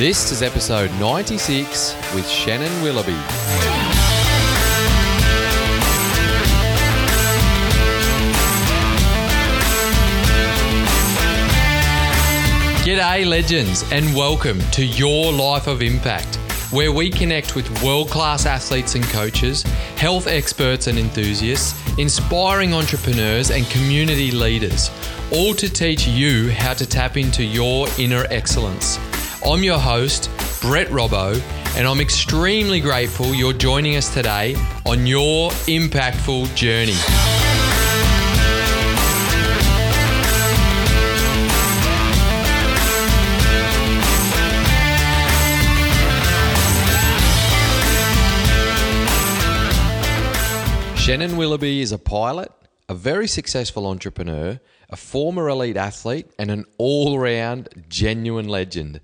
This is episode 96 with Shannon Willoughby. G'day, legends, and welcome to Your Life of Impact, where we connect with world class athletes and coaches, health experts and enthusiasts, inspiring entrepreneurs, and community leaders, all to teach you how to tap into your inner excellence. I'm your host, Brett Robbo, and I'm extremely grateful you're joining us today on your impactful journey. Shannon Willoughby is a pilot, a very successful entrepreneur, a former elite athlete, and an all round genuine legend.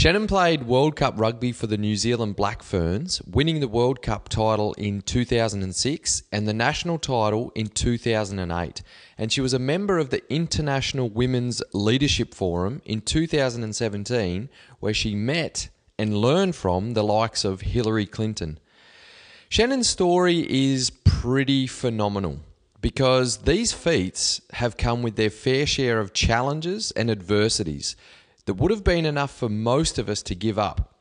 Shannon played World Cup rugby for the New Zealand Black Ferns, winning the World Cup title in 2006 and the national title in 2008. And she was a member of the International Women's Leadership Forum in 2017, where she met and learned from the likes of Hillary Clinton. Shannon's story is pretty phenomenal because these feats have come with their fair share of challenges and adversities that would have been enough for most of us to give up.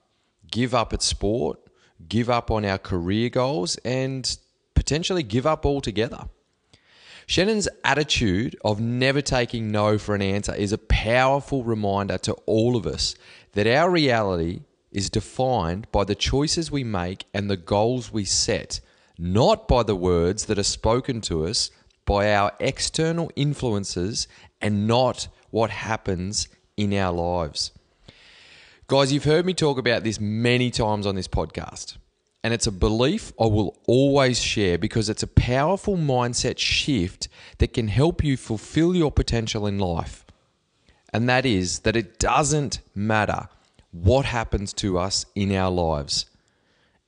Give up at sport, give up on our career goals, and potentially give up altogether. Shannon's attitude of never taking no for an answer is a powerful reminder to all of us that our reality is defined by the choices we make and the goals we set, not by the words that are spoken to us by our external influences and not what happens in our lives. Guys, you've heard me talk about this many times on this podcast. And it's a belief I will always share because it's a powerful mindset shift that can help you fulfill your potential in life. And that is that it doesn't matter what happens to us in our lives.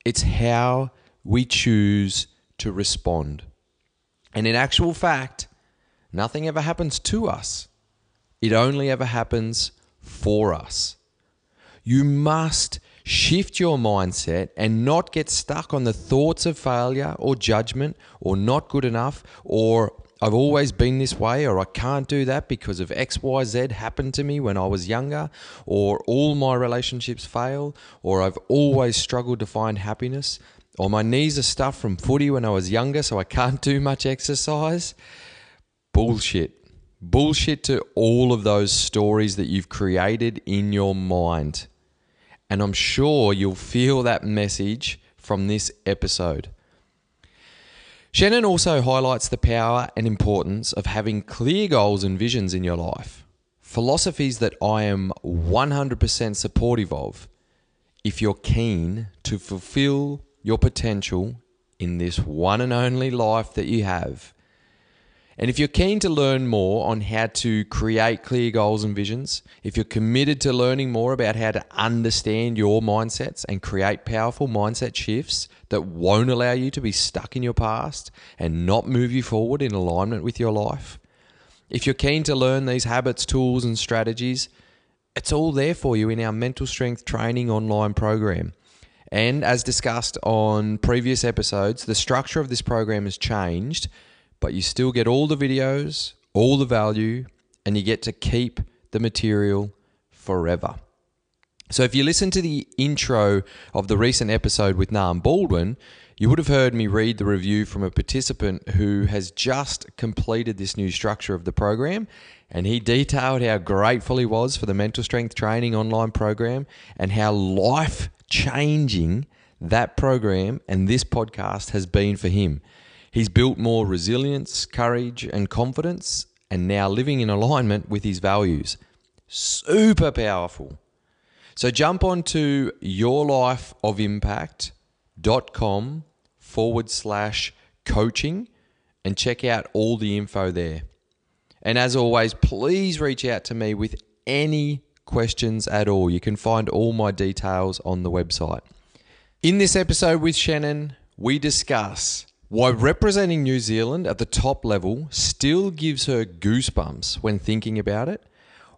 It's how we choose to respond. And in actual fact, nothing ever happens to us, it only ever happens for us. You must shift your mindset and not get stuck on the thoughts of failure or judgment or not good enough or I've always been this way, or I can't do that because of XYZ happened to me when I was younger, or all my relationships fail, or I've always struggled to find happiness, or my knees are stuffed from footy when I was younger, so I can't do much exercise. Bullshit. Bullshit to all of those stories that you've created in your mind. And I'm sure you'll feel that message from this episode. Shannon also highlights the power and importance of having clear goals and visions in your life. Philosophies that I am 100% supportive of if you're keen to fulfill your potential in this one and only life that you have and if you're keen to learn more on how to create clear goals and visions, if you're committed to learning more about how to understand your mindsets and create powerful mindset shifts that won't allow you to be stuck in your past and not move you forward in alignment with your life, if you're keen to learn these habits, tools, and strategies, it's all there for you in our mental strength training online program. And as discussed on previous episodes, the structure of this program has changed but you still get all the videos, all the value, and you get to keep the material forever. So, if you listen to the intro of the recent episode with Nam Baldwin, you would have heard me read the review from a participant who has just completed this new structure of the program. And he detailed how grateful he was for the mental strength training online program and how life changing that program and this podcast has been for him. He's built more resilience, courage, and confidence, and now living in alignment with his values. Super powerful. So jump on to yourlifeofimpact.com forward slash coaching and check out all the info there. And as always, please reach out to me with any questions at all. You can find all my details on the website. In this episode with Shannon, we discuss why representing New Zealand at the top level still gives her goosebumps when thinking about it,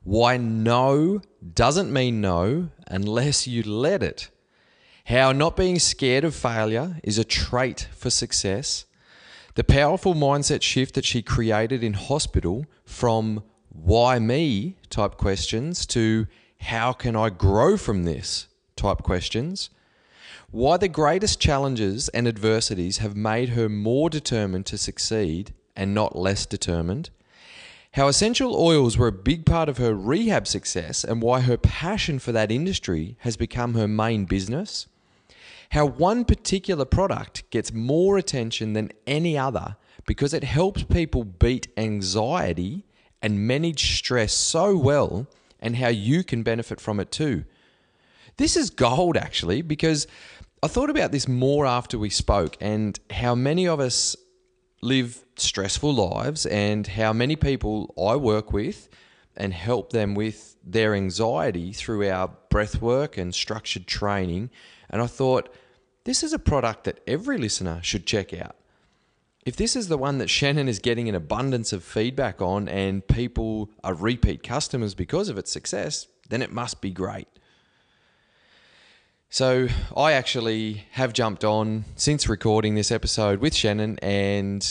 why no doesn't mean no unless you let it, how not being scared of failure is a trait for success, the powerful mindset shift that she created in hospital from why me type questions to how can I grow from this type questions, why the greatest challenges and adversities have made her more determined to succeed and not less determined, how essential oils were a big part of her rehab success and why her passion for that industry has become her main business, how one particular product gets more attention than any other because it helps people beat anxiety and manage stress so well, and how you can benefit from it too. This is gold, actually, because I thought about this more after we spoke and how many of us live stressful lives and how many people I work with and help them with their anxiety through our breath work and structured training. And I thought, this is a product that every listener should check out if this is the one that Shannon is getting an abundance of feedback on and people are repeat customers because of its success, then it must be great. So, I actually have jumped on since recording this episode with Shannon and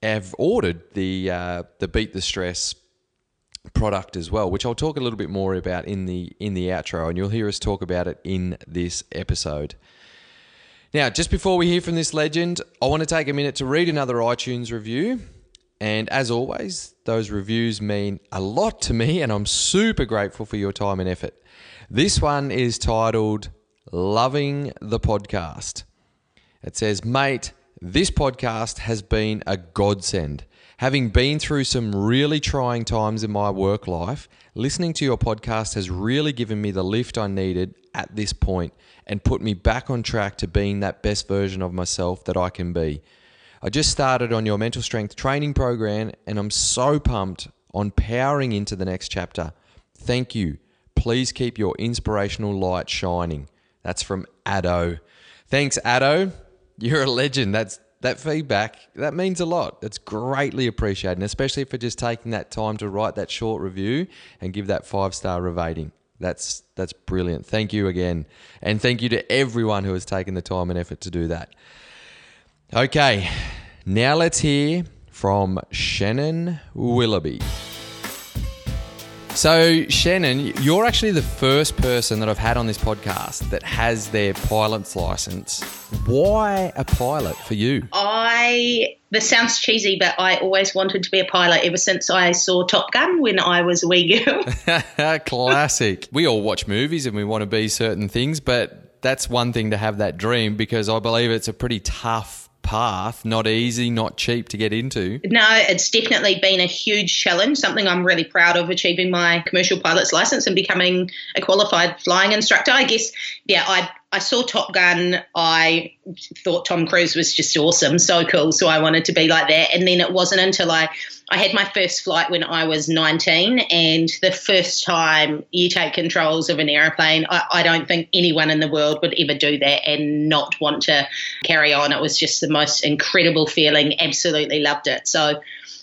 have ordered the uh, the Beat the Stress product as well, which I'll talk a little bit more about in the in the outro, and you'll hear us talk about it in this episode. Now, just before we hear from this legend, I want to take a minute to read another iTunes review. And as always, those reviews mean a lot to me, and I'm super grateful for your time and effort. This one is titled Loving the Podcast. It says, Mate, this podcast has been a godsend. Having been through some really trying times in my work life, listening to your podcast has really given me the lift I needed at this point and put me back on track to being that best version of myself that I can be. I just started on your mental strength training program and I'm so pumped on powering into the next chapter. Thank you. Please keep your inspirational light shining. That's from Addo. Thanks, Addo. You're a legend. That's that feedback, that means a lot. That's greatly appreciated, especially for just taking that time to write that short review and give that five star rating. That's that's brilliant. Thank you again, and thank you to everyone who has taken the time and effort to do that. Okay, now let's hear from Shannon Willoughby. So, Shannon, you're actually the first person that I've had on this podcast that has their pilot's license. Why a pilot for you? I, this sounds cheesy, but I always wanted to be a pilot ever since I saw Top Gun when I was a wee girl. Classic. we all watch movies and we want to be certain things, but that's one thing to have that dream because I believe it's a pretty tough path, not easy, not cheap to get into. No, it's definitely been a huge challenge, something I'm really proud of achieving my commercial pilot's license and becoming a qualified flying instructor. I guess, yeah, I I saw Top Gun. I thought Tom Cruise was just awesome, so cool. So I wanted to be like that. And then it wasn't until I I had my first flight when I was 19, and the first time you take controls of an aeroplane, I, I don't think anyone in the world would ever do that and not want to carry on. It was just the most incredible feeling. Absolutely loved it. So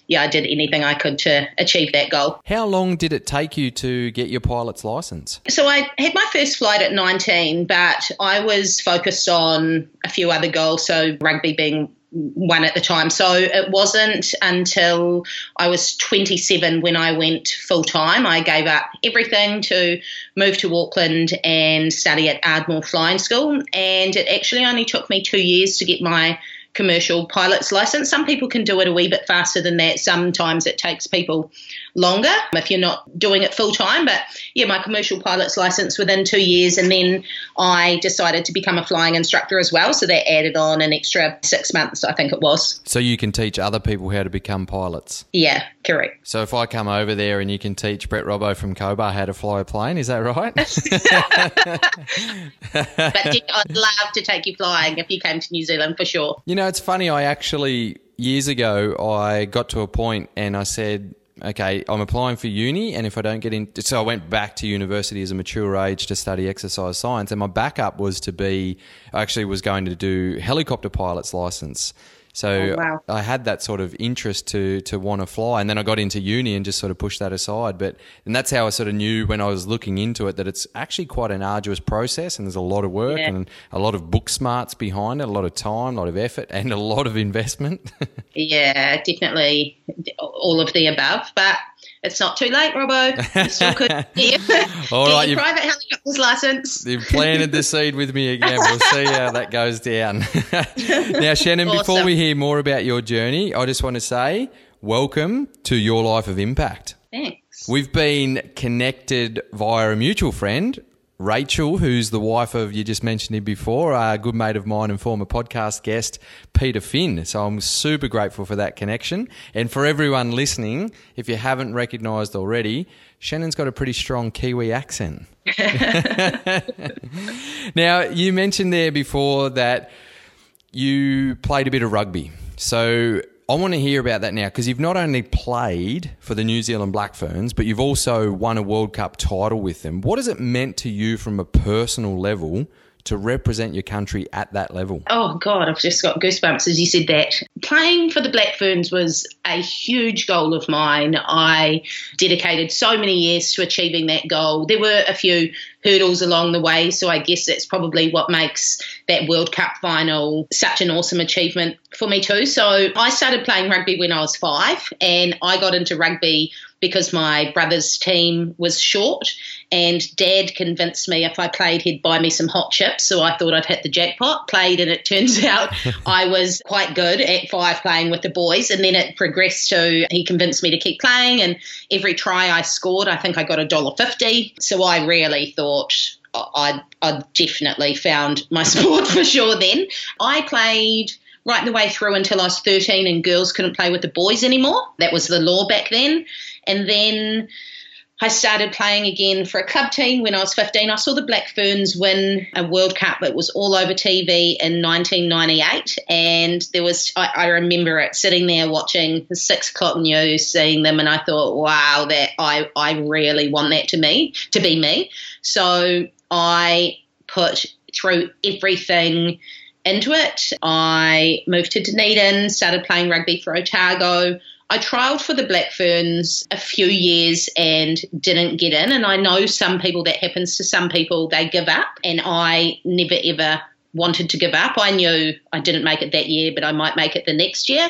yeah, I did anything I could to achieve that goal. How long did it take you to get your pilot's license? So I had my first flight at 19, but I was focused on a few other goals, so rugby being one at the time. So it wasn't until I was 27 when I went full time. I gave up everything to move to Auckland and study at Ardmore Flying School. And it actually only took me two years to get my commercial pilot's license. Some people can do it a wee bit faster than that. Sometimes it takes people longer if you're not doing it full time. But yeah, my commercial pilot's license within two years, and then I decided to become a flying instructor as well. So that added on an extra six months, I think it was. So you can teach other people how to become pilots. Yeah, correct. So if I come over there and you can teach Brett Robbo from Cobar how to fly a plane, is that right? but I'd love to take you flying if you came to New Zealand for sure. You know, it's funny. I actually years ago I got to a point and I said okay, I'm applying for uni, and if I don't get in, so I went back to university as a mature age to study exercise science, and my backup was to be, actually was going to do helicopter pilot's license. So Oh, wow. I had that sort of interest to to want to fly, and then I got into uni and just sort of pushed that aside. But and that's how I sort of knew when I was looking into it that it's actually quite an arduous process, and there's a lot of work Yeah. and a lot of book smarts behind it, a lot of time, a lot of effort, and a lot of investment. Yeah, definitely all of the above. But it's not too late, Robbo. You still could. All right, your private helicopter's license. You've planted the seed with me again. We'll see how that goes down. now, Shannon, before we hear more about your journey, I just want to say welcome to your life of impact. Thanks. We've been connected via a mutual friend, Rachel, who's the wife of, you just mentioned him before, a good mate of mine and former podcast guest, Peter Finn. So I'm super grateful for that connection. And for everyone listening, if you haven't recognised already, Shannon's got a pretty strong Kiwi accent. now, you mentioned there before that you played a bit of rugby. So I want to hear about that now because you've not only played for the New Zealand Black Ferns, but you've also won a World Cup title with them. What has it meant to you from a personal level to represent your country at that level? Oh God, I've just got goosebumps as you said that. Playing for the Black Ferns was a huge goal of mine. I dedicated so many years to achieving that goal. There were a few hurdles along the way, so I guess that's probably what makes that World Cup final such an awesome achievement for me too. So I started playing rugby when I was five, and I got into rugby because my brother's team was short and dad convinced me if I played he'd buy me some hot chips. So I thought I'd hit the jackpot played and it turns out I was quite good at five playing with the boys. And then it progressed to he convinced me to keep playing and every try I scored I think I got a dollar fifty. So I really thought I'd, I'd definitely found my sport for sure then I played right the way through until I was 13 and girls couldn't play with the boys anymore. That was the law back then. And then I started playing again for a club team when I was 15. I saw the Black Ferns win a World Cup. It was all over TV in 1998. And there was, I, I remember it sitting there watching the six o'clock news, seeing them, and I thought, wow, that I, I really want that to me, to be me. So I put through everything into it. I moved to Dunedin, started playing rugby for Otago. I trialled for the Black Ferns a few years and didn't get in. And I know some people that happens to some people, they give up. And I never ever wanted to give up. I knew I didn't make it that year, but I might make it the next year.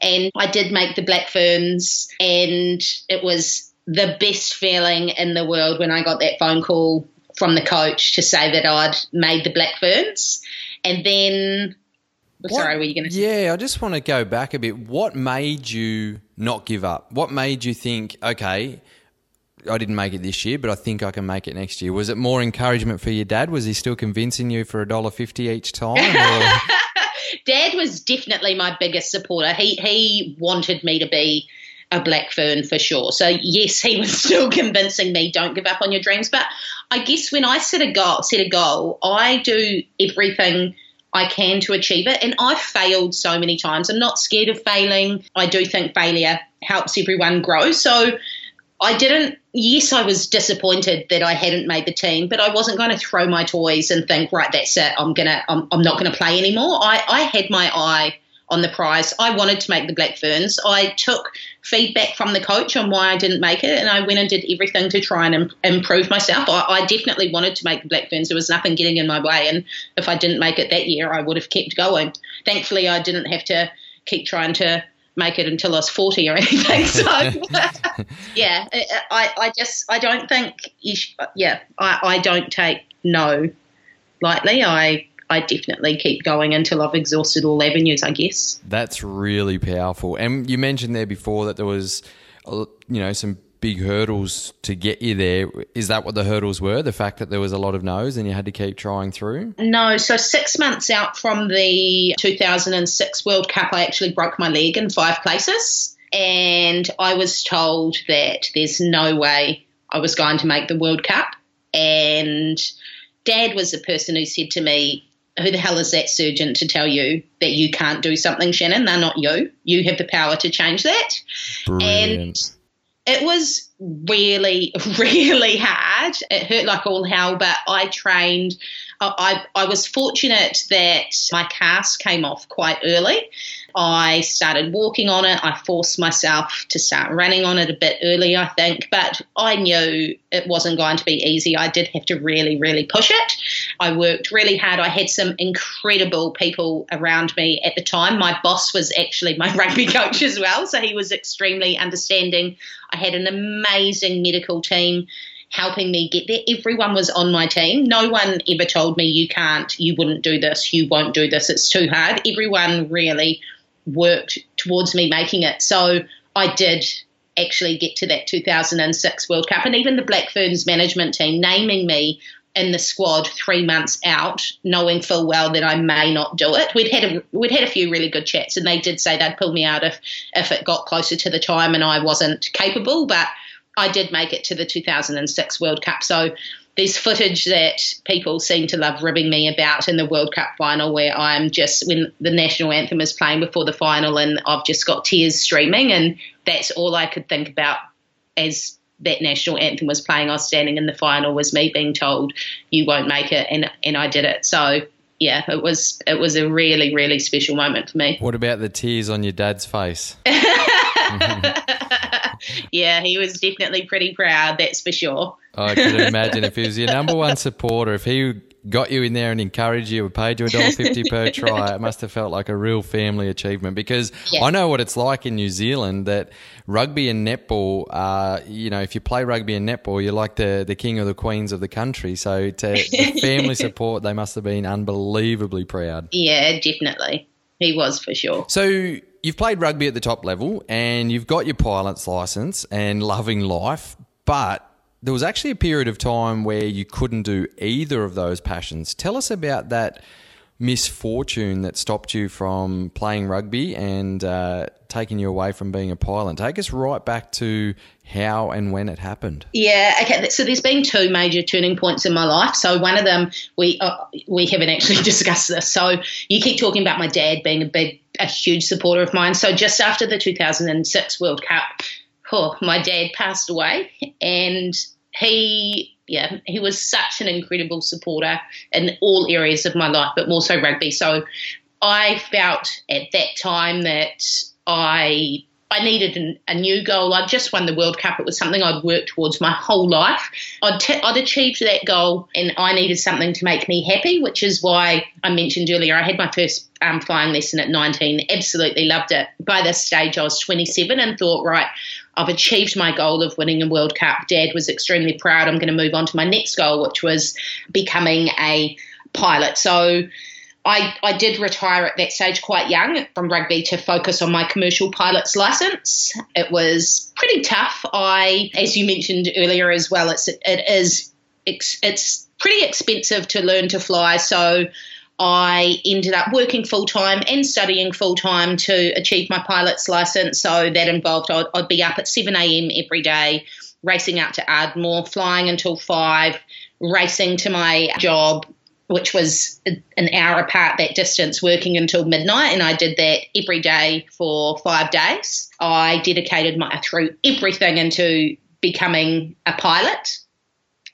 And I did make the Black Ferns, and it was the best feeling in the world when I got that phone call from the coach to say that I'd made the Black Ferns. And then, sorry, were you going to say? Yeah, I just want to go back a bit. What made you not give up? What made you think, okay, I didn't make it this year, but I think I can make it next year? Was it more encouragement for your dad? Was he still convincing you for a dollar fifty each time? Dad was definitely my biggest supporter. He he wanted me to be a black fern for sure. So yes, he was still convincing me don't give up on your dreams. But I guess when I set a goal, set a goal, I do everything I can to achieve it. And I've failed so many times. I'm not scared of failing. I do think failure helps everyone grow. So I didn't. Yes, I was disappointed that I hadn't made the team, but I wasn't going to throw my toys and think, right, that's it. I'm gonna. I'm, I'm not going to play anymore. I, I had my eye on the prize. I wanted to make the Black Ferns. I took feedback from the coach on why I didn't make it, and I went and did everything to try and Im- improve myself. I, I definitely wanted to make the Black Ferns. There was nothing getting in my way, and if I didn't make it that year, I would have kept going. Thankfully, I didn't have to keep trying to make it until I was 40 or anything. So, yeah, I, I just, I don't think, you sh- yeah, I, I don't take no lightly. I, I definitely keep going until I've exhausted all avenues, I guess. That's really powerful. And you mentioned there before that there was, uh, you know, some big hurdles to get you there. Is that what the hurdles were? The fact that there was a lot of no's and you had to keep trying through? No, so six months out from the 2006 World Cup, I actually broke my leg in five places. And I was told that there's no way I was going to make the World Cup. And dad was the person who said to me, Who the hell is that surgeon to tell you that you can't do something, Shannon? They're not you. You have the power to change that. Brilliant. It was really, really hard. It hurt like all hell, but I trained. I, I was fortunate that my cast came off quite early. I started walking on it. I forced myself to start running on it a bit early, I think, but I knew it wasn't going to be easy. I did have to really, really push it. I worked really hard. I had some incredible people around me at the time. My boss was actually my rugby coach as well, so he was extremely understanding. I had an amazing medical team helping me get there. Everyone was on my team. No one ever told me, you can't, you wouldn't do this, you won't do this, it's too hard. Everyone really worked towards me making it. So I did actually get to that 2006 World Cup. And even the Black Ferns management team naming me in the squad three months out, knowing full well that I may not do it. We'd had a we'd had a few really good chats, and they did say they'd pull me out if if it got closer to the time and I wasn't capable. But I did make it to the 2006 World Cup. So there's footage that people seem to love ribbing me about in the World Cup final where I'm just, when the national anthem is playing before the final, and I've just got tears streaming. And that's all I could think about as that national anthem was playing. I was standing in the final, was me being told, you won't make it. And, and I did it. So, yeah, it was it was a really really special moment for me. What about the tears on your dad's face? yeah, he was definitely pretty proud, that's for sure. I can imagine if he was your number one supporter, if he got you in there and encouraged you, paid you a dollar fifty per try, it must have felt like a real family achievement. Because yes. I know what it's like in New Zealand that rugby and netball are, you know, if you play rugby and netball, you're like the the king or the queens of the country. So to the family support, they must have been unbelievably proud. Yeah, definitely. He was for sure. So you've played rugby at the top level and you've got your pilot's license and loving life, but there was actually a period of time where you couldn't do either of those passions. Tell us about that misfortune that stopped you from playing rugby and uh, taking you away from being a pilot. Take us right back to how and when it happened. Yeah, okay. So there's been two major turning points in my life. So one of them we uh, we haven't actually discussed this. So you keep talking about my dad being a big, a huge supporter of mine. So just after the 2006 World Cup, oh, my dad passed away, and he yeah, he was such an incredible supporter in all areas of my life, but more so rugby. So I felt at that time that I I needed an, a new goal. I'd just won the World Cup. It was something I'd worked towards my whole life. I'd, t- I'd achieved that goal, and I needed something to make me happy, which is why I mentioned earlier I had my first um, flying lesson at 19. Absolutely loved it. By this stage, I was 27 and thought, right, I've achieved my goal of winning a World Cup. Dad was extremely proud. I'm going to move on to my next goal, which was becoming a pilot. So I, I did retire at that stage quite young from rugby to focus on my commercial pilot's license. It was pretty tough. I, as you mentioned earlier as well, it's it is it's pretty expensive to learn to fly. So I ended up working full time and studying full time to achieve my pilot's license. So that involved I'd, I'd be up at 7 a.m. every day, racing out to Ardmore, flying until 5, racing to my job, which was an hour apart that distance, working until midnight. And I did that every day for five days. I dedicated my, threw everything into becoming a pilot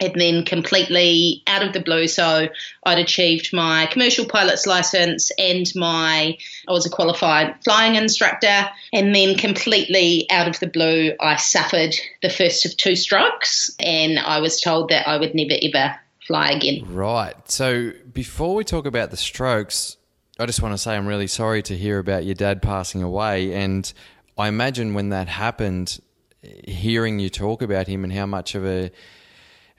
and then completely out of the blue. So I'd achieved my commercial pilot's license and my I was a qualified flying instructor, and then completely out of the blue, I suffered the first of two strokes, and I was told that I would never ever fly again. Right. So before we talk about the strokes, I just want to say I'm really sorry to hear about your dad passing away, and I imagine when that happened, hearing you talk about him and how much of a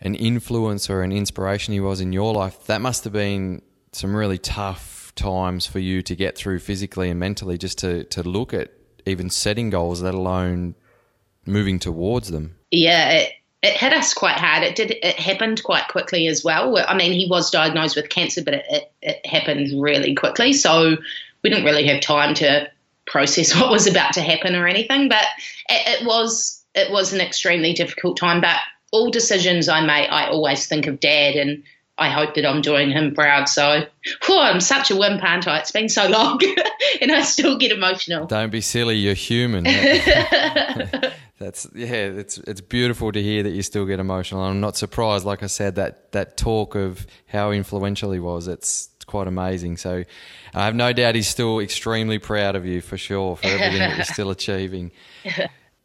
an influence or an inspiration he was in your life, that must have been some really tough times for you to get through physically and mentally just to, to look at even setting goals, let alone moving towards them. Yeah, it, it hit us quite hard. It did. It happened quite quickly as well. I mean, he was diagnosed with cancer, but it, it, it happened really quickly. So we didn't really have time to process what was about to happen or anything. But it, it was it was an extremely difficult time. But all decisions I make, I always think of dad and I hope that I'm doing him proud. So, whew, I'm such a wimp, aren't I? It's been so long, and I still get emotional. Don't be silly. You're human. That's yeah. It's it's beautiful to hear that you still get emotional. I'm not surprised. Like I said, that that talk of how influential he was. It's quite amazing. So, I have no doubt he's still extremely proud of you for sure for everything that you're still achieving.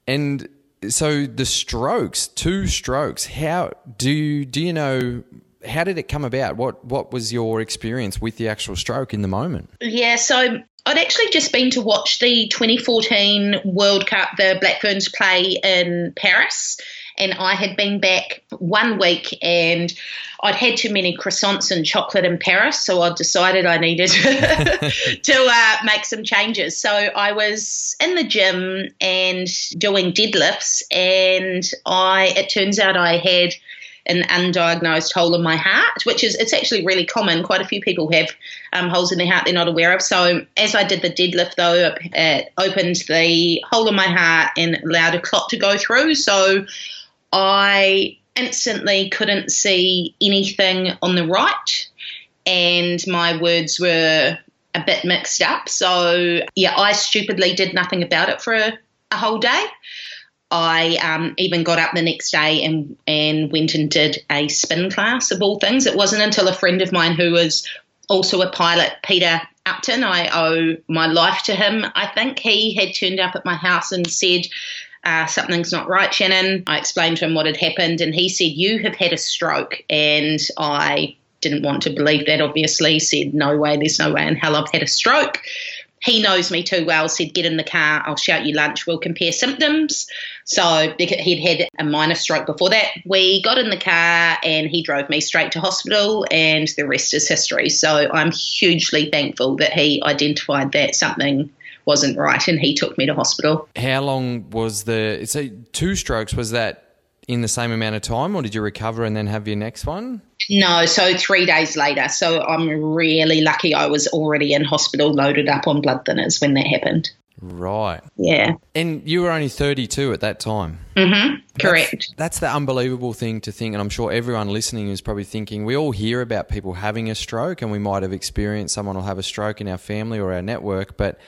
And so the strokes, two strokes. How do you, do you know how did it come about? What what was your experience with the actual stroke in the moment? Yeah, so I'd actually just been to watch the 2014 World Cup, the Black Ferns play in Paris, and I had been back one week and I'd had too many croissants and chocolate in Paris, so I decided I needed to uh, make some changes. So I was in the gym and doing deadlifts, and I it turns out I had an undiagnosed hole in my heart, which is it's actually really common. Quite a few people have um, holes in their heart they're not aware of. So as I did the deadlift, though, it opened the hole in my heart and allowed a clot to go through. So I instantly couldn't see anything on the right, and my words were a bit mixed up. So yeah, I stupidly did nothing about it for a, a whole day. I um, even got up the next day and and went and did a spin class of all things. It wasn't until a friend of mine who was also a pilot, Peter Upton, I owe my life to him. I think he had turned up at my house and said. Uh, something's not right, Shannon. I explained to him what had happened, and he said, You have had a stroke. And I didn't want to believe that, obviously. Said, No way, there's no way in hell I've had a stroke he knows me too well, said, Get in the car, I'll shout you lunch, we'll compare symptoms. So he'd had a minor stroke before that. We got in the car and he drove me straight to hospital, and the rest is history. So I'm hugely thankful that he identified that something wasn't right and he took me to hospital. How long was the, so two strokes, was that in the same amount of time, or did you recover and then have your next one? No, so three days later. So I'm really lucky I was already in hospital loaded up on blood thinners when that happened. Right. Yeah. And you were only 32 at that time. Mm-hmm. Correct. That's, that's, the unbelievable thing to think. And I'm sure everyone listening is probably thinking we all hear about people having a stroke and we might have experienced someone will have a stroke in our family or our network. But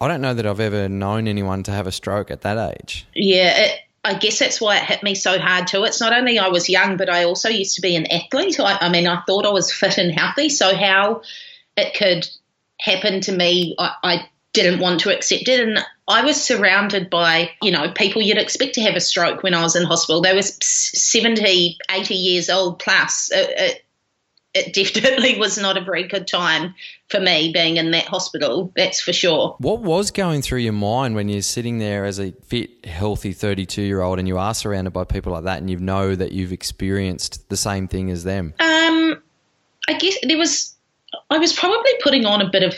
I don't know that I've ever known anyone to have a stroke at that age. Yeah. It, I guess that's why it hit me so hard too. It's not only I was young, but I also used to be an athlete. I, I mean, I thought I was fit and healthy. So how it could happen to me, I, I didn't want to accept it. And I was surrounded by, you know, people you'd expect to have a stroke when I was in hospital. They were 70, 80 years old plus. It, it, it definitely was not a very good time for me being in that hospital, that's for sure. What was going through your mind when you're sitting there as a fit, healthy 32 year old and you are surrounded by people like that and you know that you've experienced the same thing as them? Um, I guess there was, I was probably putting on a bit of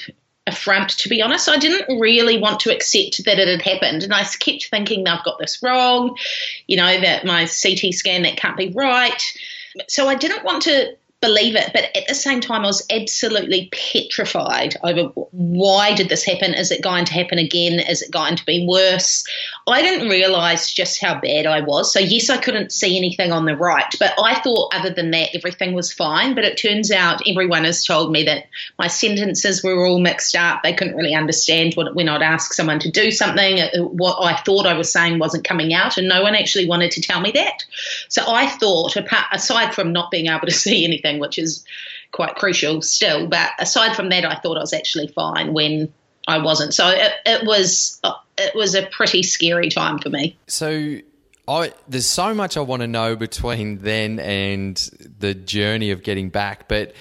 a front, to be honest. I didn't really want to accept that it had happened. And I kept thinking, I've got this wrong, you know, that my CT scan, that can't be right. So I didn't want to believe it. But at the same time, I was absolutely petrified over why did this happen? Is it going to happen again? Is it going to be worse? I didn't realise just how bad I was. So, yes, I couldn't see anything on the right, but I thought other than that, everything was fine. But it turns out everyone has told me that my sentences were all mixed up. They couldn't really understand what, when I'd ask someone to do something, uh, what I thought I was saying wasn't coming out, and no one actually wanted to tell me that. So, I thought, apart, aside from not being able to see anything, which is quite crucial still. But aside from that, I thought I was actually fine when I wasn't. So it, it was it was a pretty scary time for me. So I there's so much I want to know between then and the journey of getting back, but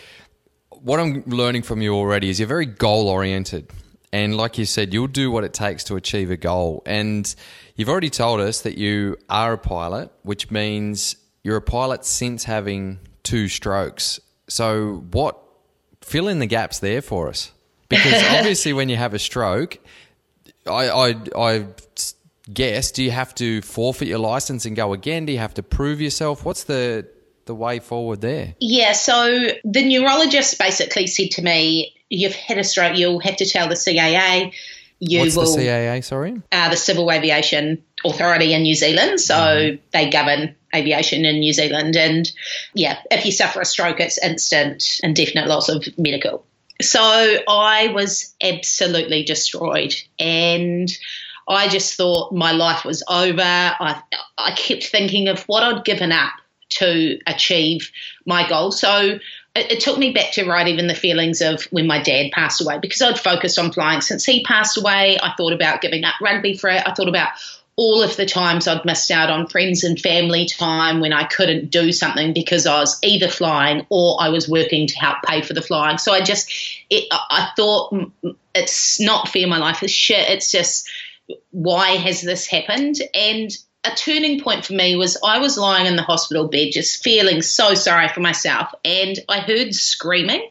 what I'm learning from you already is you're very goal oriented. And like you said, you'll do what it takes to achieve a goal. And you've already told us that you are a pilot, which means you're a pilot since having two strokes. So, what fill in the gaps there for us? Because obviously, when you have a stroke, I, I, I guess, do you have to forfeit your license and go again? Do you have to prove yourself? What's the the way forward there? Yeah, so the neurologist basically said to me, "You've had a stroke. You'll have to tell the CAA." you What's will the CAA? Sorry. uh, the Civil Aviation Authority in New Zealand. So Mm-hmm. they govern aviation in New Zealand. And yeah, if you suffer a stroke, it's instant and definite loss of medical. So I was absolutely destroyed. And I just thought my life was over. I, I kept thinking of what I'd given up to achieve my goal. So it, it took me back to right even the feelings of when my dad passed away because I'd focused on flying since he passed away. I thought about giving up rugby for it. I thought about all of the times I'd missed out on friends and family time when I couldn't do something because I was either flying or I was working to help pay for the flying. So I just, it, I thought it's not fair. My life is shit. It's just, why has this happened? And a turning point for me was I was lying in the hospital bed just feeling so sorry for myself and I heard screaming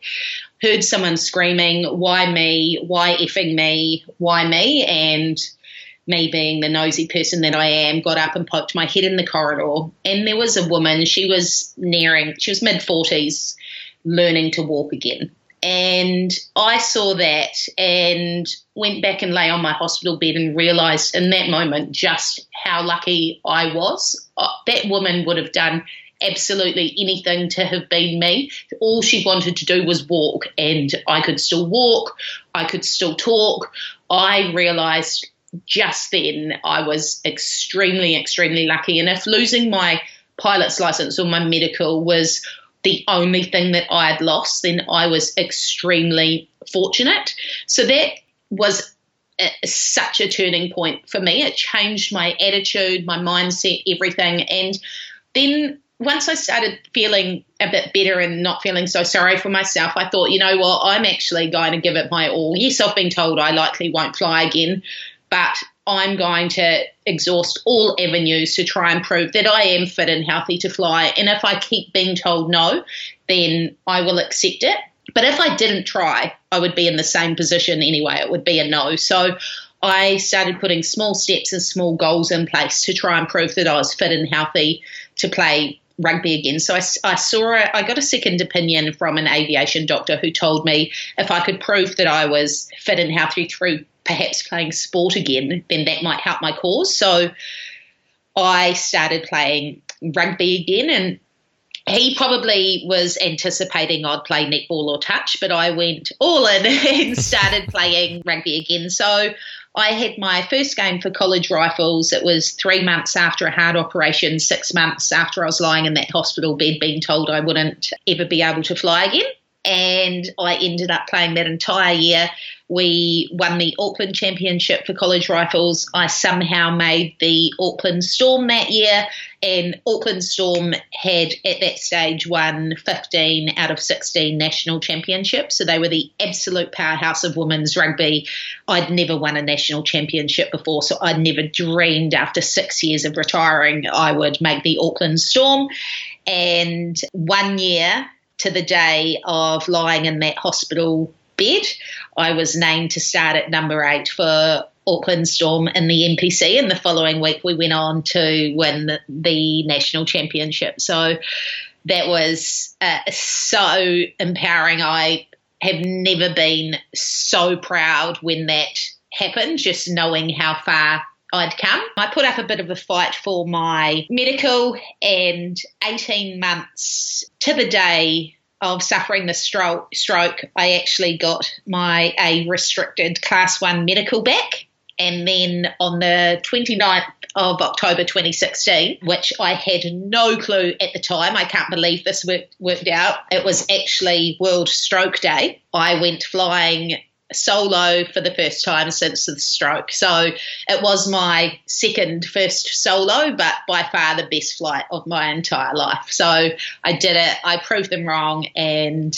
heard someone screaming why me why effing me why me and me being the nosy person that I am got up and poked my head in the corridor and there was a woman she was nearing she was mid 40s learning to walk again and I saw that and went back and lay on my hospital bed and realised in that moment just how lucky I was. Uh, that woman would have done absolutely anything to have been me. All she wanted to do was walk, and I could still walk, I could still talk. I realised just then I was extremely, extremely lucky. And if losing my pilot's license or my medical was the only thing that I had lost, then I was extremely fortunate. So that was a, such a turning point for me. It changed my attitude, my mindset, everything. And then once I started feeling a bit better and not feeling so sorry for myself, I thought, you know what, I'm actually going to give it my all. Yes, I've been told I likely won't fly again, but I'm going to exhaust all avenues to try and prove that I am fit and healthy to fly. And if I keep being told no, then I will accept it. But if I didn't try, I would be in the same position anyway. It would be a no. So I started putting small steps and small goals in place to try and prove that I was fit and healthy to play rugby again. So I, I saw it, I got a second opinion from an aviation doctor who told me if I could prove that I was fit and healthy through perhaps playing sport again, then that might help my cause. So I started playing rugby again and he probably was anticipating I'd play netball or touch, but I went all in and started playing rugby again. So I had my first game for college rifles. It was three months after a heart operation, six months after I was lying in that hospital bed being told I wouldn't ever be able to fly again. And I ended up playing that entire year. We won the Auckland Championship for college rifles. I somehow made the Auckland Storm that year, and Auckland Storm had at that stage won 15 out of 16 national championships. So they were the absolute powerhouse of women's rugby. I'd never won a national championship before, so I'd never dreamed after six years of retiring I would make the Auckland Storm. And one year to the day of lying in that hospital bed, I was named to start at number eight for Auckland Storm in the NPC, and the following week we went on to win the, national championship. So that was uh, so empowering. I have never been so proud when that happened, just knowing how far I'd come. I put up a bit of a fight for my medical, and 18 months to the day of suffering the stroke, stroke, I actually got my A restricted class one medical back. And then on the 29th of October 2016, which I had no clue at the time, I can't believe this worked, worked out. It was actually World Stroke Day. I went flying solo for the first time since the stroke. So it was my second first solo, but by far the best flight of my entire life. So I did it, I proved them wrong, and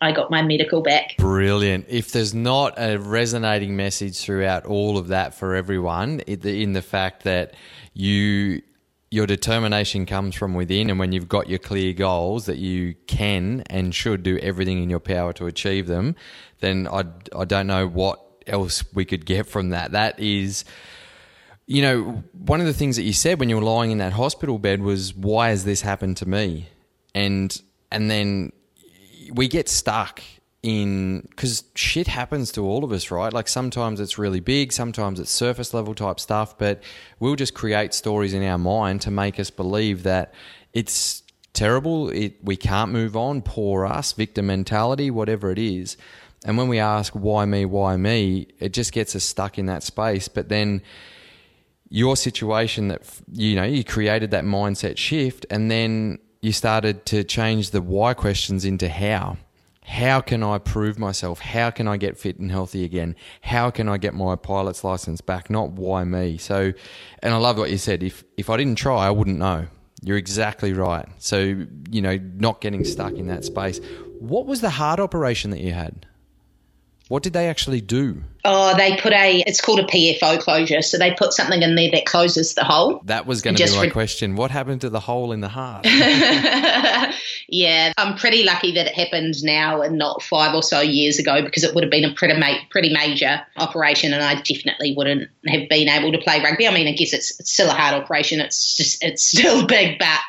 I got my medical back. Brilliant. If there's not a resonating message throughout all of that for everyone, in the fact that you your determination comes from within and when you've got your clear goals that you can and should do everything in your power to achieve them then i, I don't know what else we could get from that. That is you know one of the things that you said when you were lying in that hospital bed was why has this happened to me? And and then we get stuck in because shit happens to all of us, right? Like sometimes it's really big, sometimes it's surface level type stuff, but we'll just create stories in our mind to make us believe that it's terrible, it we can't move on, poor us, victim mentality, whatever it is. And when we ask why me, why me, it just gets us stuck in that space. But then your situation that you know you created that mindset shift, and then you started to change the why questions into how. How can I prove myself? How can I get fit and healthy again? How can I get my pilot's license back? Not why me. So, and I love what you said. If if I didn't try, I wouldn't know. You're exactly right. So, you know, not getting stuck in that space. What was the heart operation that you had? What did they actually do? Oh, they put a, it's called a PFO closure. So they put something in there that closes the hole. That was going to be my re- question. What happened to the hole in the heart? yeah, I'm pretty lucky that it happened now and not five or so years ago because it would have been a pretty, ma- pretty major operation and I definitely wouldn't have been able to play rugby. I mean, I guess it's, it's still a hard operation. It's just, it's still big, but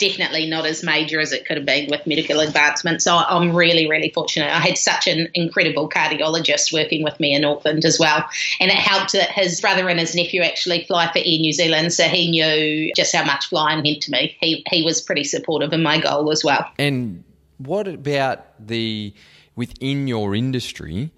definitely not as major as it could have been with medical advancement. So I'm really, really fortunate. I had such an incredible cardiologist working with me in Auckland as well. And it helped that his brother and his nephew actually fly for Air New Zealand. So he knew just how much flying meant to me. He, he was pretty supportive in my goal as well. And what about the within your industry?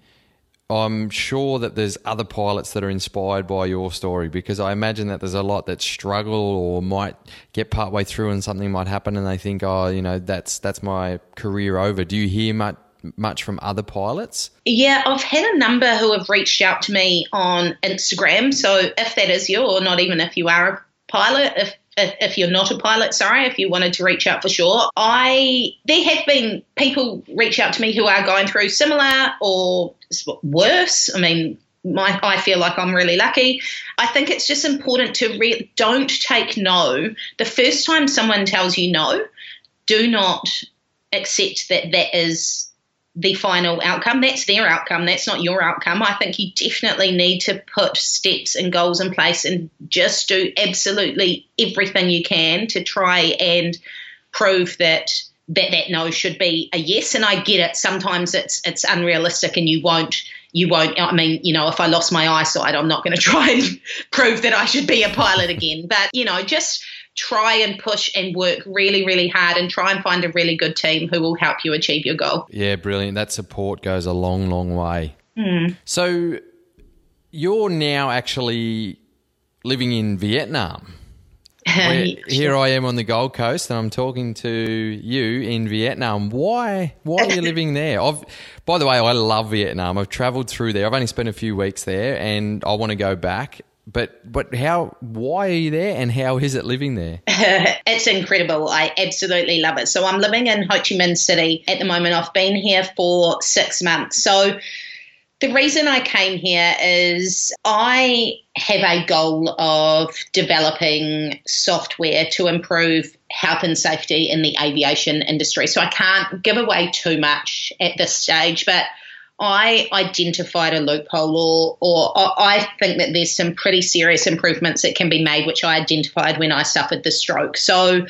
I'm sure that there's other pilots that are inspired by your story because I imagine that there's a lot that struggle or might get partway through and something might happen and they think, oh, you know, that's that's my career over. Do you hear much much from other pilots? Yeah, I've had a number who have reached out to me on Instagram. So if that is you, or not even if you are a pilot, if if, you're not a pilot, sorry, if you wanted to reach out for sure. I there have been people reach out to me who are going through similar or worse. I mean, my, I feel like I'm really lucky. I think it's just important to re- don't take no. The first time someone tells you no, do not accept that that is the final outcome. That's their outcome. That's not your outcome. I think you definitely need to put steps and goals in place and just do absolutely everything you can to try and prove that that that no should be a yes. And I get it. Sometimes it's it's unrealistic, and you won't you won't. I mean, you know, if I lost my eyesight, I'm not going to try and prove that I should be a pilot again. But you know, just try and push and work really, really hard and try and find a really good team who will help you achieve your goal. Yeah, brilliant. That support goes a long, long way. Mm. So you're now actually living in Vietnam. here I am on the Gold Coast, and I'm talking to you in Vietnam. Why? Why are you living there? I've, by the way, I love Vietnam. I've travelled through there. I've only spent a few weeks there, and I want to go back but but how why are you there and how is it living there? It's incredible. I absolutely love it. So i'm living in ho chi minh city at the moment. I've been here for six months. So the reason i came here is i have a goal of developing software to improve health and safety in the aviation industry. So i can't give away too much at this stage but I identified a loophole, or, or I think that there's some pretty serious improvements that can be made, which I identified when I suffered the stroke. So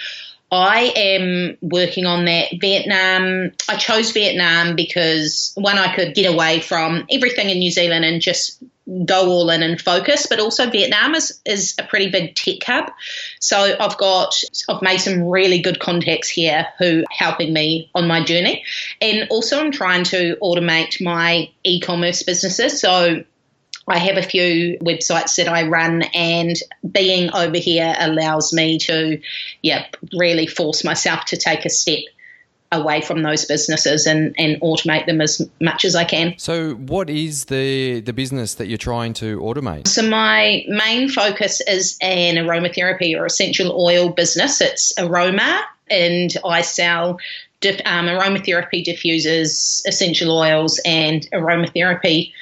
I am working on that. Vietnam, I chose Vietnam because one, I could get away from everything in New Zealand and just go all in and focus, but also Vietnam is, is a pretty big tech hub. So I've got, I've made some really good contacts here who are helping me on my journey. And also I'm trying to automate my e-commerce businesses. So I have a few websites that I run, and being over here allows me to, yeah, really force myself to take a step away from those businesses and, and automate them as much as I can. So, what is the the business that you're trying to automate? So, my main focus is an aromatherapy or essential oil business. It's aroma, and I sell um, aromatherapy diffusers, essential oils, and aromatherapy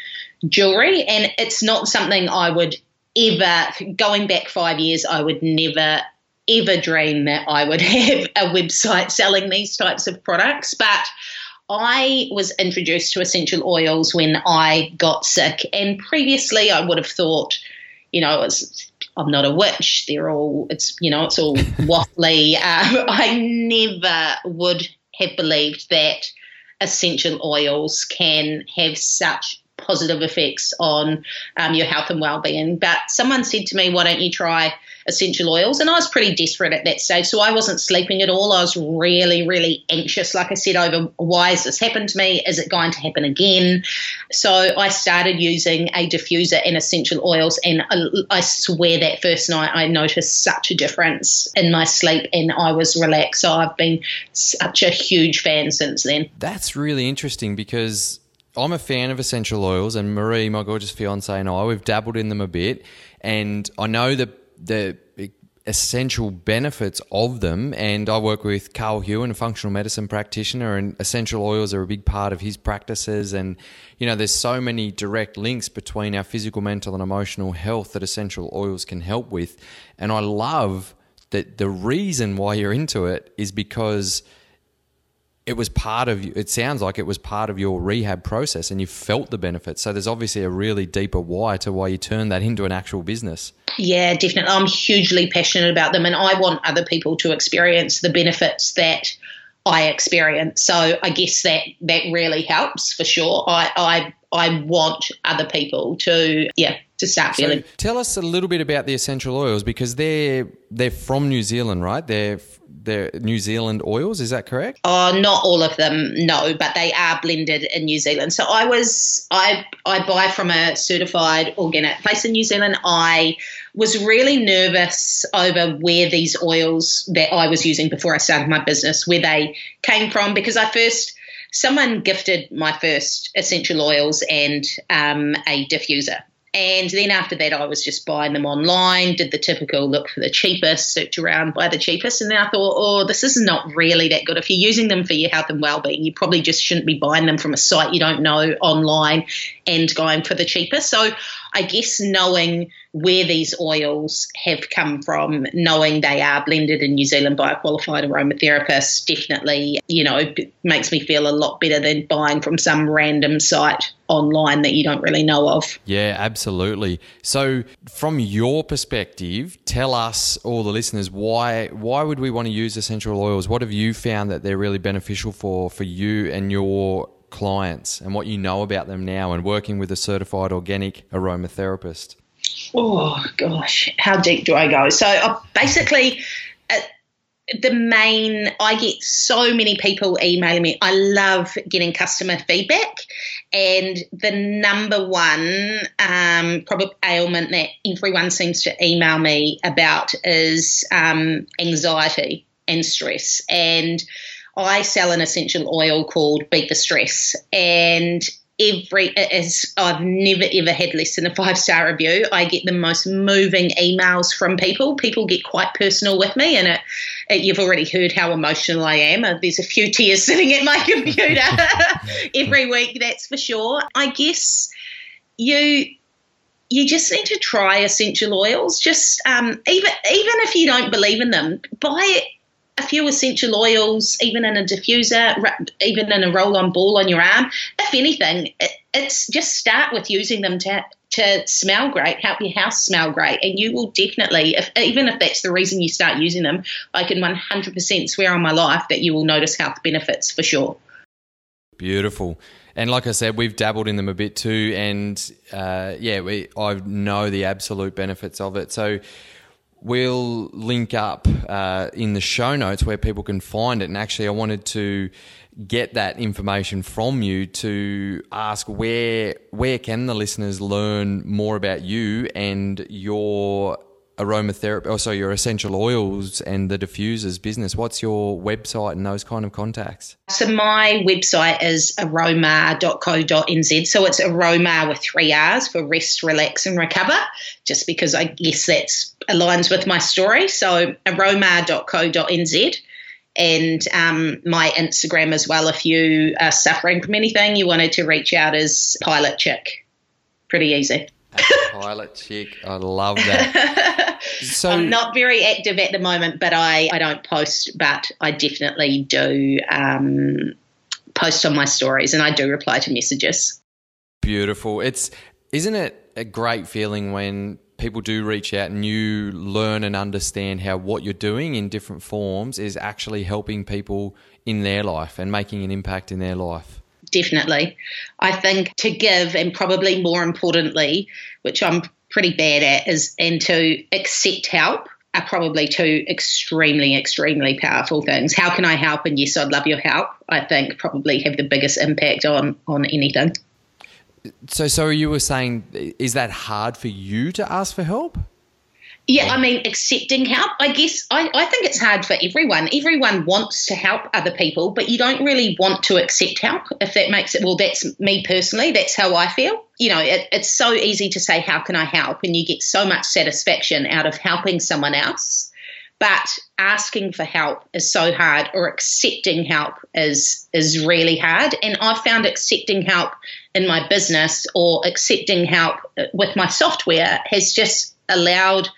jewelry. And it's not something I would ever, going back five years, I would never ever dream that I would have a website selling these types of products, but I was introduced to essential oils when I got sick, and previously I would have thought, you know, I'm not a witch. They're all, it's you know, it's all waffly. Um, I never would have believed that essential oils can have such positive effects on um, your health and well-being. But someone said to me, "Why don't you try essential oils?" And I was pretty desperate at that stage, so I wasn't sleeping at all. I was really, really anxious. Like I said, over why has this happened to me? Is it going to happen again? So I started using a diffuser and essential oils, and I swear that first night I noticed such a difference in my sleep, and I was relaxed. So I've been such a huge fan since then. That's really interesting because I'm a fan of essential oils, and Marie, my gorgeous fiance, and I, we've dabbled in them a bit, and I know the the essential benefits of them. And I work with Carl Hewen, a functional medicine practitioner, and essential oils are a big part of his practices. And you know, there's so many direct links between our physical, mental, and emotional health that essential oils can help with. And I love that the reason why you're into it is because it was part of it sounds like it was part of your rehab process and you felt the benefits so there's obviously a really deeper why to why you turned that into an actual business yeah definitely i'm hugely passionate about them and i want other people to experience the benefits that i experience so i guess that that really helps for sure i i i want other people to yeah to start so feeling tell us a little bit about the essential oils because they're they're from new zealand right they're they're New Zealand oils. Is that correct? Oh, not all of them, no, but they are blended in New Zealand. So I was I I buy from a certified organic place in New Zealand. I was really nervous over where these oils that I was using before I started my business, where they came from, because I first someone gifted my first essential oils and um, a diffuser and then after that, I was just buying them online, did the typical look for the cheapest, search around, buy the cheapest. And then I thought, oh, this is not really that good. If you're using them for your health and well-being, you probably just shouldn't be buying them from a site you don't know online and going for the cheapest. So I guess knowing where these oils have come from, knowing they are blended in New Zealand by a qualified aromatherapist, definitely, you know, makes me feel a lot better than buying from some random site online that you don't really know of. Yeah, absolutely. So, from your perspective, tell us, all the listeners, why why would we want to use essential oils? What have you found that they're really beneficial for for you and your clients and what you know about them now and working with a certified organic aromatherapist? Oh, gosh, how deep do I go? So, uh, basically, uh, the main, I get so many people emailing me. I love getting customer feedback. And the number one um, probably ailment that everyone seems to email me about is um, anxiety and stress. And I sell an essential oil called Beat the Stress, and every as I've never ever had less than a five star review. I get the most moving emails from people. People get quite personal with me, and it, it, you've already heard how emotional I am. Uh, there's a few tears sitting at my computer every week, that's for sure. I guess you you just need to try essential oils. Just um, even even if you don't believe in them, buy a few essential oils, even in a diffuser, even in a roll on ball on your arm. If anything, it, it's just start with using them to to smell great, help your house smell great, and you will definitely, if, even if that's the reason you start using them, I can 100% swear on my life that you will notice health benefits for sure. Beautiful. And like I said, we've dabbled in them a bit too, and uh, yeah, we I know the absolute benefits of it. So we'll link up uh, in the show notes where people can find it. And actually, I wanted to get that information from you to ask where where can the listeners learn more about you and your aromatherapy, also oh, your essential oils and the diffusers business. What's your website and those kind of contacts? So my website is aroma.co.nz. So it's aroma with three R's for rest, relax, and recover. Just because I guess that aligns with my story. So aroma.co.nz and um, my Instagram as well. If you are suffering from anything, you wanted to reach out as Pilot Chick. Pretty easy. Pilot Chick. I love that. So I'm not very active at the moment, but I, I don't post, but I definitely do um, post on my stories and I do reply to messages. Beautiful. It's isn't it a great feeling when people do reach out and you learn and understand how what you're doing in different forms is actually helping people in their life and making an impact in their life. Definitely. I think to give, and probably more importantly, which I'm pretty bad at, is and to accept help are probably two extremely, extremely powerful things. How can I help? And yes, I'd love your help. I think probably have the biggest impact on on anything. So, so you were saying, is that hard for you to ask for help? Yeah, I mean, accepting help. I guess I, I think it's hard for everyone. Everyone wants to help other people, but you don't really want to accept help, if that makes it. Well, that's me personally. That's how I feel. You know, it, it's so easy to say, How can I help? And you get so much satisfaction out of helping someone else. But asking for help is so hard, or accepting help is is really hard. And I've found accepting help in my business or accepting help with my software has just allowed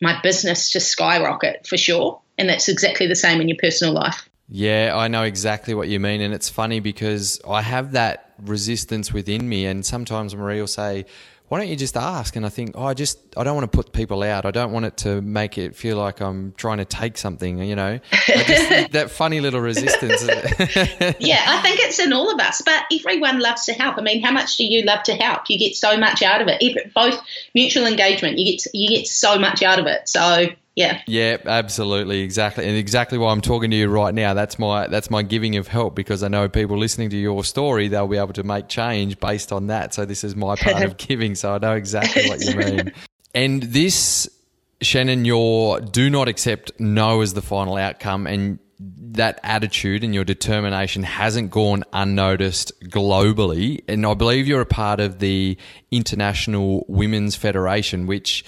my business to skyrocket for sure. And that's exactly the same in your personal life. Yeah, I know exactly what you mean. And it's funny because I have that resistance within me. And sometimes Marie will say, why don't you just ask? And I think, oh, I just, I don't want to put people out. I don't want it to make it feel like I'm trying to take something, you know, just, that funny little resistance. yeah, I think it's in all of us, but everyone loves to help. I mean, how much do you love to help? You get so much out of it. If both mutual engagement, you get, you get so much out of it. So yeah. Yeah, absolutely, exactly, and exactly why I'm talking to you right now. That's my that's my giving of help because I know people listening to your story, they'll be able to make change based on that. So this is my part of giving. So I know exactly what you mean. And this, Shannon, your do not accept no as the final outcome, and that attitude and your determination hasn't gone unnoticed globally. And I believe you're a part of the International Women's Federation, which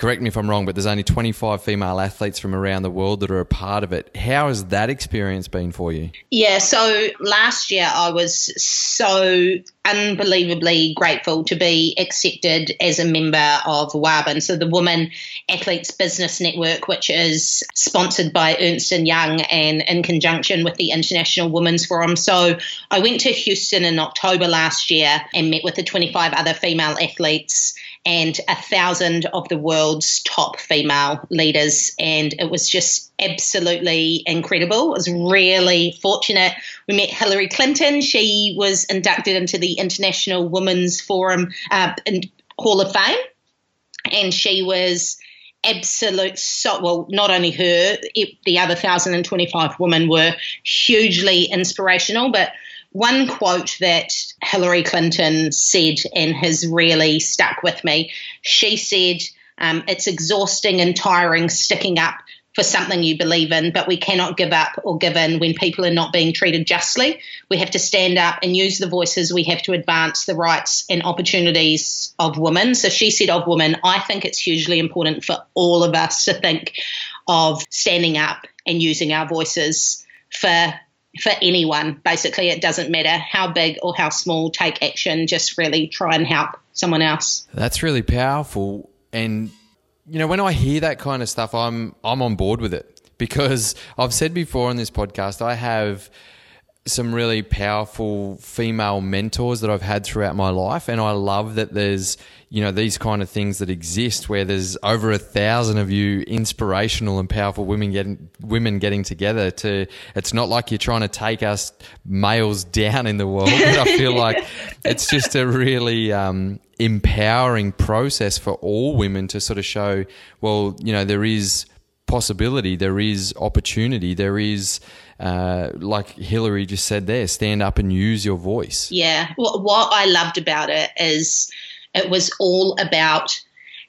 correct me if I'm wrong, but there's only 25 female athletes from around the world that are a part of it. How has that experience been for you? Yeah, so last year I was so unbelievably grateful to be accepted as a member of WABN, so the Women Athletes Business Network, which is sponsored by Ernst & Young and in conjunction with the International Women's Forum. So I went to Houston in October last year and met with the 25 other female athletes and a thousand of the world's top female leaders. And it was just absolutely incredible. It was really fortunate. We met Hillary Clinton. She was inducted into the International Women's Forum uh, Hall of Fame. And she was absolute so well not only her it, the other 1025 women were hugely inspirational but one quote that Hillary Clinton said and has really stuck with me. She said, um, It's exhausting and tiring sticking up for something you believe in, but we cannot give up or give in when people are not being treated justly. We have to stand up and use the voices we have to advance the rights and opportunities of women. So she said of women, I think it's hugely important for all of us to think of standing up and using our voices for for anyone. Basically, it doesn't matter how big or how small, take action, just really try and help someone else. That's really powerful. And you know, when I hear that kind of stuff, I'm I'm on board with it because I've said before on this podcast, I have some really powerful female mentors that I've had throughout my life, and I love that there's you know these kind of things that exist where there's over a thousand of you inspirational and powerful women getting women getting together. To it's not like you're trying to take us males down in the world, but I feel like it's just a really um, empowering process for all women to sort of show, well, you know, there is possibility, there is opportunity, there is uh, like Hillary just said there, stand up and use your voice. Yeah. What, what I loved about it is it was all about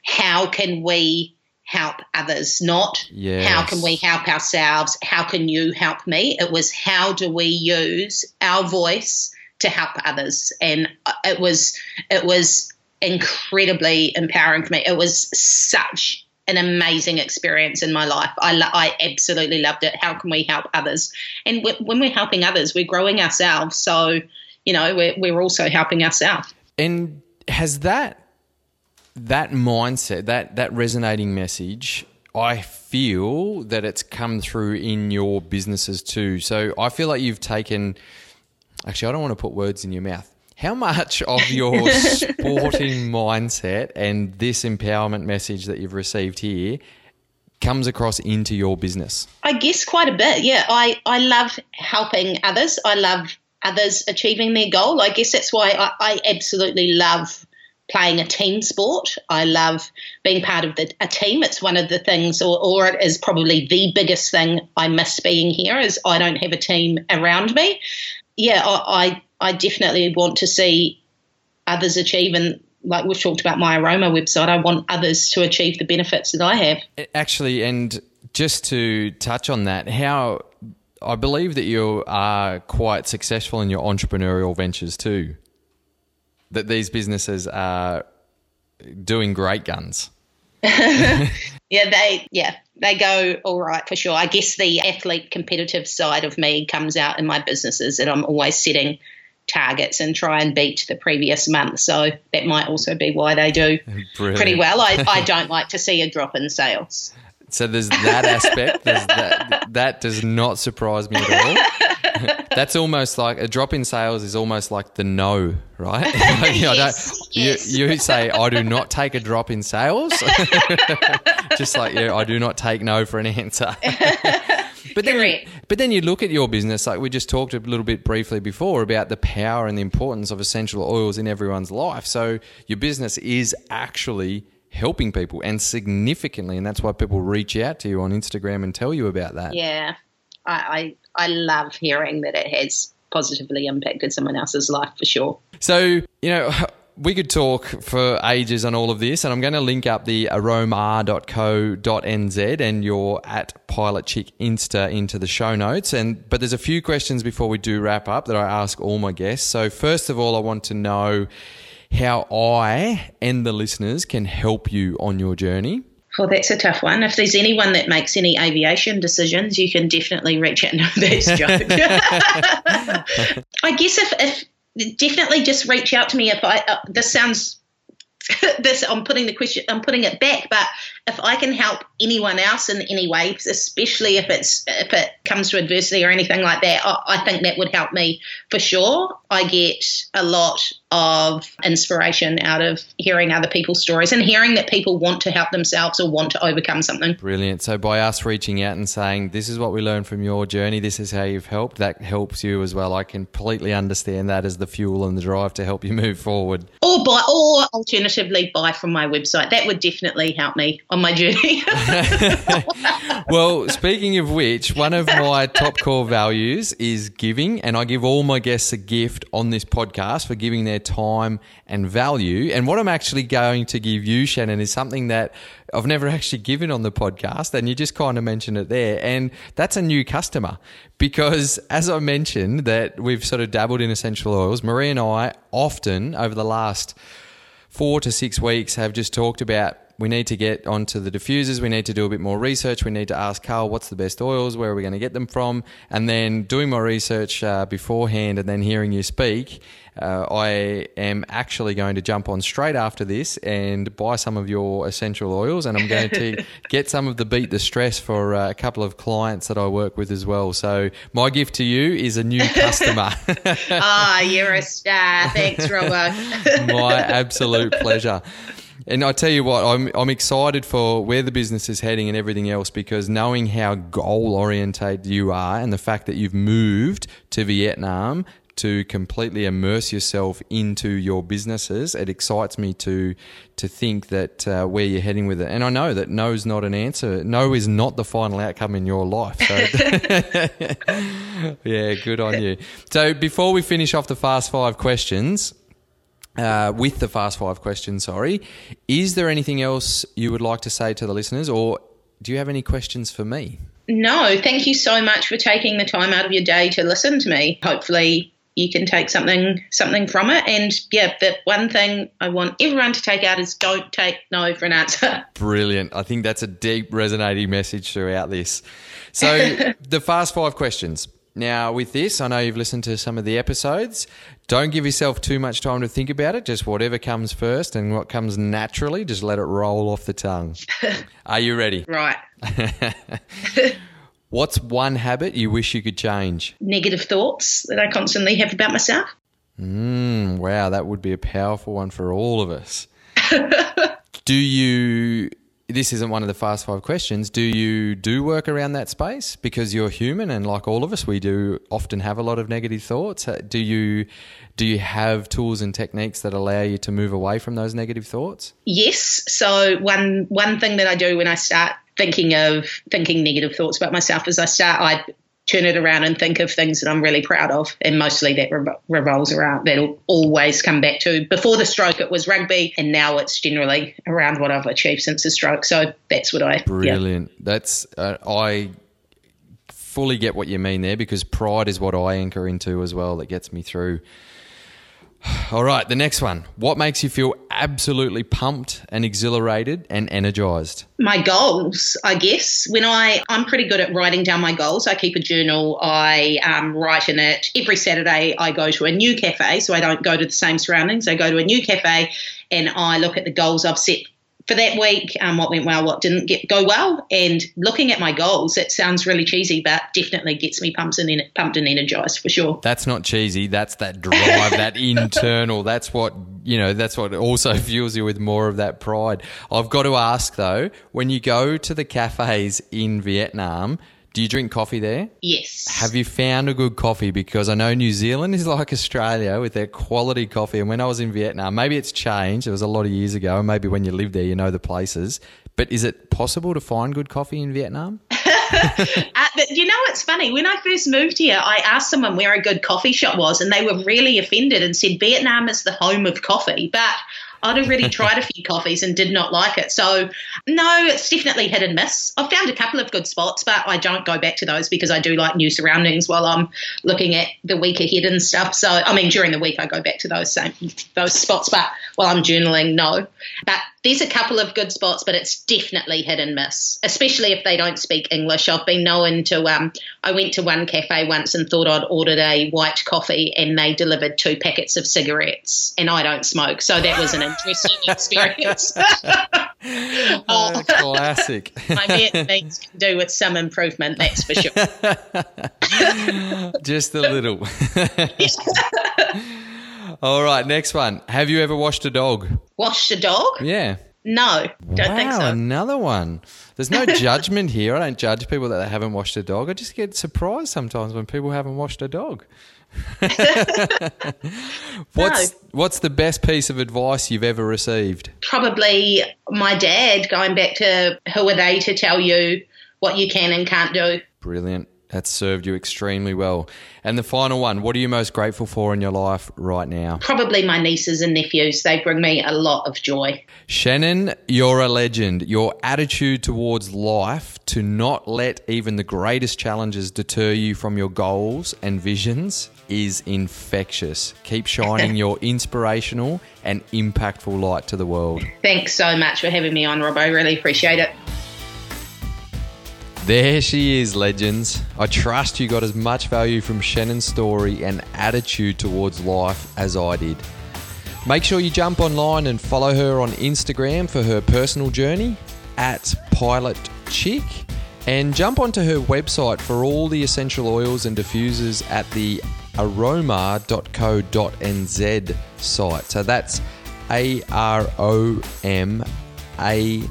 how can we help others, not yes. how can we help ourselves, how can you help me? It was how do we use our voice to help others, and it was it was incredibly empowering for me. It was such an amazing experience in my life. I, lo- I absolutely loved it. How can we help others? And w- when we're helping others, we're growing ourselves. So, you know, we're, we're also helping ourselves. And has that that mindset, that that resonating message, I feel that it's come through in your businesses too. So I feel like you've taken. Actually, I don't want to put words in your mouth How much of your sporting mindset and this empowerment message that you've received here comes across into your business? I guess quite a bit. Yeah, I, I love helping others. I love others achieving their goal. I guess that's why I, I absolutely love playing a team sport. I love being part of the, a team. It's one of the things, or, or it is probably the biggest thing I miss being here is I don't have a team around me. Yeah, I, I, I definitely want to see others achieve and like we've talked about my aroma website, I want others to achieve the benefits that I have. Actually, and just to touch on that, how I believe that you are quite successful in your entrepreneurial ventures too. That these businesses are doing great guns. yeah, they yeah they go all right for sure. I guess the athlete competitive side of me comes out in my businesses, and I'm always setting targets and try and beat the previous month. So that might also be why they do Brilliant. pretty well. I, I don't like to see a drop in sales. So there's that aspect. There's that, that does not surprise me at all. That's almost like a drop in sales is almost like the no, right? yes, yes. You, you, say I do not take a drop in sales, just like yeah, I do not take no for an answer. But then, you, but then you look at your business, like we just talked a little bit briefly before about the power and the importance of essential oils in everyone's life. So your business is actually helping people and significantly, and that's why people reach out to you on Instagram and tell you about that. Yeah, I, I, I love hearing that it has positively impacted someone else's life for sure. So, you know, we could talk for ages on all of this, and I'm going to link up the aroma.co.nz and your at Pilot Chick Insta into the show notes. And but there's a few questions before we do wrap up that I ask all my guests. So first of all, I want to know how I and the listeners can help you on your journey. Well, that's a tough one. If there's anyone that makes any aviation decisions, you can definitely reach out. No, that's joke. I guess if, if definitely just reach out to me if I. Uh, this sounds. this I'm putting the question. I'm putting it back, but if I can help anyone else in any way, especially if it's if it comes to adversity or anything like that, I, I think that would help me for sure. I get a lot of inspiration out of hearing other people's stories and hearing that people want to help themselves or want to overcome something. Brilliant. So by us reaching out and saying, "This is what we learned from your journey. This is how you've helped," that helps you as well. I completely understand that as the fuel and the drive to help you move forward. Or buy, or alternatively, buy from my website. That would definitely help me on my journey. well, speaking of which, one of my top core values is giving, and I give all my guests a gift on this podcast for giving their time and value. And what I'm actually going to give you, Shannon, is something that I've never actually given on the podcast, and you just kind of mentioned it there. And that's a new customer because, as I mentioned, that we've sort of dabbled in essential oils. Marie and I often over the last four to six weeks have just talked about we need to get onto the diffusers. We need to do a bit more research. We need to ask Carl what's the best oils, where are we going to get them from, and then doing my research uh, beforehand, and then hearing you speak. Uh, I am actually going to jump on straight after this and buy some of your essential oils, and I'm going to get some of the beat the stress for uh, a couple of clients that I work with as well. So my gift to you is a new customer. Ah, oh, you're a star. Thanks, Robert. my absolute pleasure. And I tell you what, I'm I'm excited for where the business is heading and everything else because knowing how goal orientated you are and the fact that you've moved to Vietnam to completely immerse yourself into your businesses, it excites me to to think that uh, where you're heading with it. And I know that no is not an answer. No is not the final outcome in your life. So yeah, good on you. So before we finish off the fast five questions, uh, with the fast five questions, sorry. Is there anything else you would like to say to the listeners, or do you have any questions for me? No, thank you so much for taking the time out of your day to listen to me. Hopefully, you can take something something from it. And yeah, the one thing I want everyone to take out is don't take no for an answer. Brilliant. I think that's a deep resonating message throughout this. So the fast five questions. Now, with this, I know you've listened to some of the episodes. Don't give yourself too much time to think about it. Just whatever comes first and what comes naturally, just let it roll off the tongue. Are you ready? Right. What's one habit you wish you could change? Negative thoughts that I constantly have about myself. Mm, wow, that would be a powerful one for all of us. do you? This isn't one of the fast five questions. Do you do work around that space because you're human and like all of us, we do often have a lot of negative thoughts. Uh, Do you do you have tools and techniques that allow you to move away from those negative thoughts? Yes. So one one thing that I do when I start thinking of thinking negative thoughts about myself is I start I turn it around and think of things that I'm really proud of, and mostly that rev- revolves around that'll always come back to. Before the stroke, it was rugby, and now it's generally around what I've achieved since the stroke. So that's what I yeah. Brilliant. That's uh, I fully get what you mean there because pride is what I anchor into as well. That gets me through. All right, the next one. What makes you feel absolutely pumped and exhilarated and energized? my goals, I guess. When I, I'm pretty good at writing down my goals. I keep a journal. I um, write in it every Saturday. I go to a new cafe, so I don't go to the same surroundings. I go to a new cafe, and I look at the goals I've set for that week. Um, what went well, what didn't get go well, and looking at my goals. It sounds really cheesy, but definitely gets me pumped and en- pumped and energized for sure. That's not cheesy. That's that drive, that internal. That's what, you know, that's what also fuels you with more of that pride. I've got to ask though, when you go to the cafes in Vietnam, do you drink coffee there? Yes. Have you found a good coffee? Because I know New Zealand is like Australia with their quality coffee. And when I was in Vietnam, maybe it's changed. It was a lot of years ago. And maybe when you live there, you know the places. But is it possible to find good coffee in Vietnam? Uh, you know, it's funny. When I first moved here, I asked someone where a good coffee shop was, and they were really offended and said Vietnam is the home of coffee. But I'd already tried a few coffees and did not like it. So, no, it's definitely hit and miss. I've found a couple of good spots, but I don't go back to those because I do like new surroundings while I'm looking at the week ahead and stuff. So, I mean, during the week, I go back to those same those spots, but while I'm journaling, no. But there's a couple of good spots, but it's definitely hit and miss, especially if they don't speak English. I've been known to, um, I went to one cafe once and thought I'd ordered a white coffee and they delivered two packets of cigarettes and I don't smoke. So that was an interesting experience. Oh, classic. My Vietnamese can do with some improvement, that's for sure. Just a little. All right, next one. Have you ever washed a dog? Washed a dog? Yeah. No, don't wow, think so. another one. There's no judgment here. I don't judge people that they haven't washed a dog. I just get surprised sometimes when people haven't washed a dog. what's what's the best piece of advice you've ever received? Probably my dad going back to who are they to tell you what you can and can't do. Brilliant. That's served you extremely well. And the final one, what are you most grateful for in your life right now? Probably my nieces and nephews. They bring me a lot of joy. Shannon, you're a legend. Your attitude towards life to not let even the greatest challenges deter you from your goals and visions is infectious. Keep shining your inspirational and impactful light to the world. Thanks so much for having me on, Robbo. Really appreciate it. There she is, legends. I trust you got as much value from Shannon's story and attitude towards life as I did. Make sure you jump online and follow her on Instagram for her personal journey at Pilot Chick and jump onto her website for all the essential oils and diffusers at the aroma.co.nz site. So that's A R O M A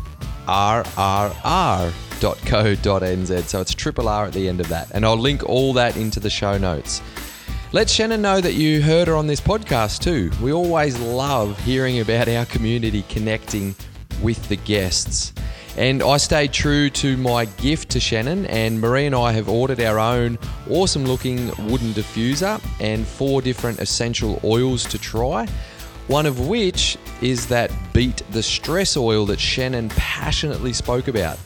R R R .co.nz. So it's triple R at the end of that. And I'll link all that into the show notes. Let Shannon know that you heard her on this podcast too. We always love hearing about our community connecting with the guests. And I stayed true to my gift to Shannon, and Marie and I have ordered our own awesome looking wooden diffuser and four different essential oils to try. One of which is that Beat the Stress oil that Shannon passionately spoke about.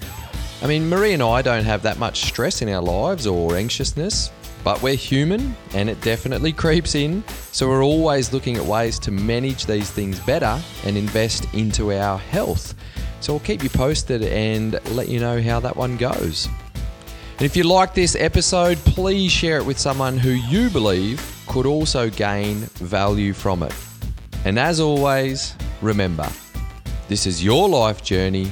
I mean, Marie and I don't have that much stress in our lives or anxiousness, but we're human and it definitely creeps in. So we're always looking at ways to manage these things better and invest into our health. So I'll keep you posted and let you know how that one goes. And if you like this episode, please share it with someone who you believe could also gain value from it. And as always, remember this is your life journey,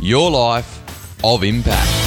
your life of impact.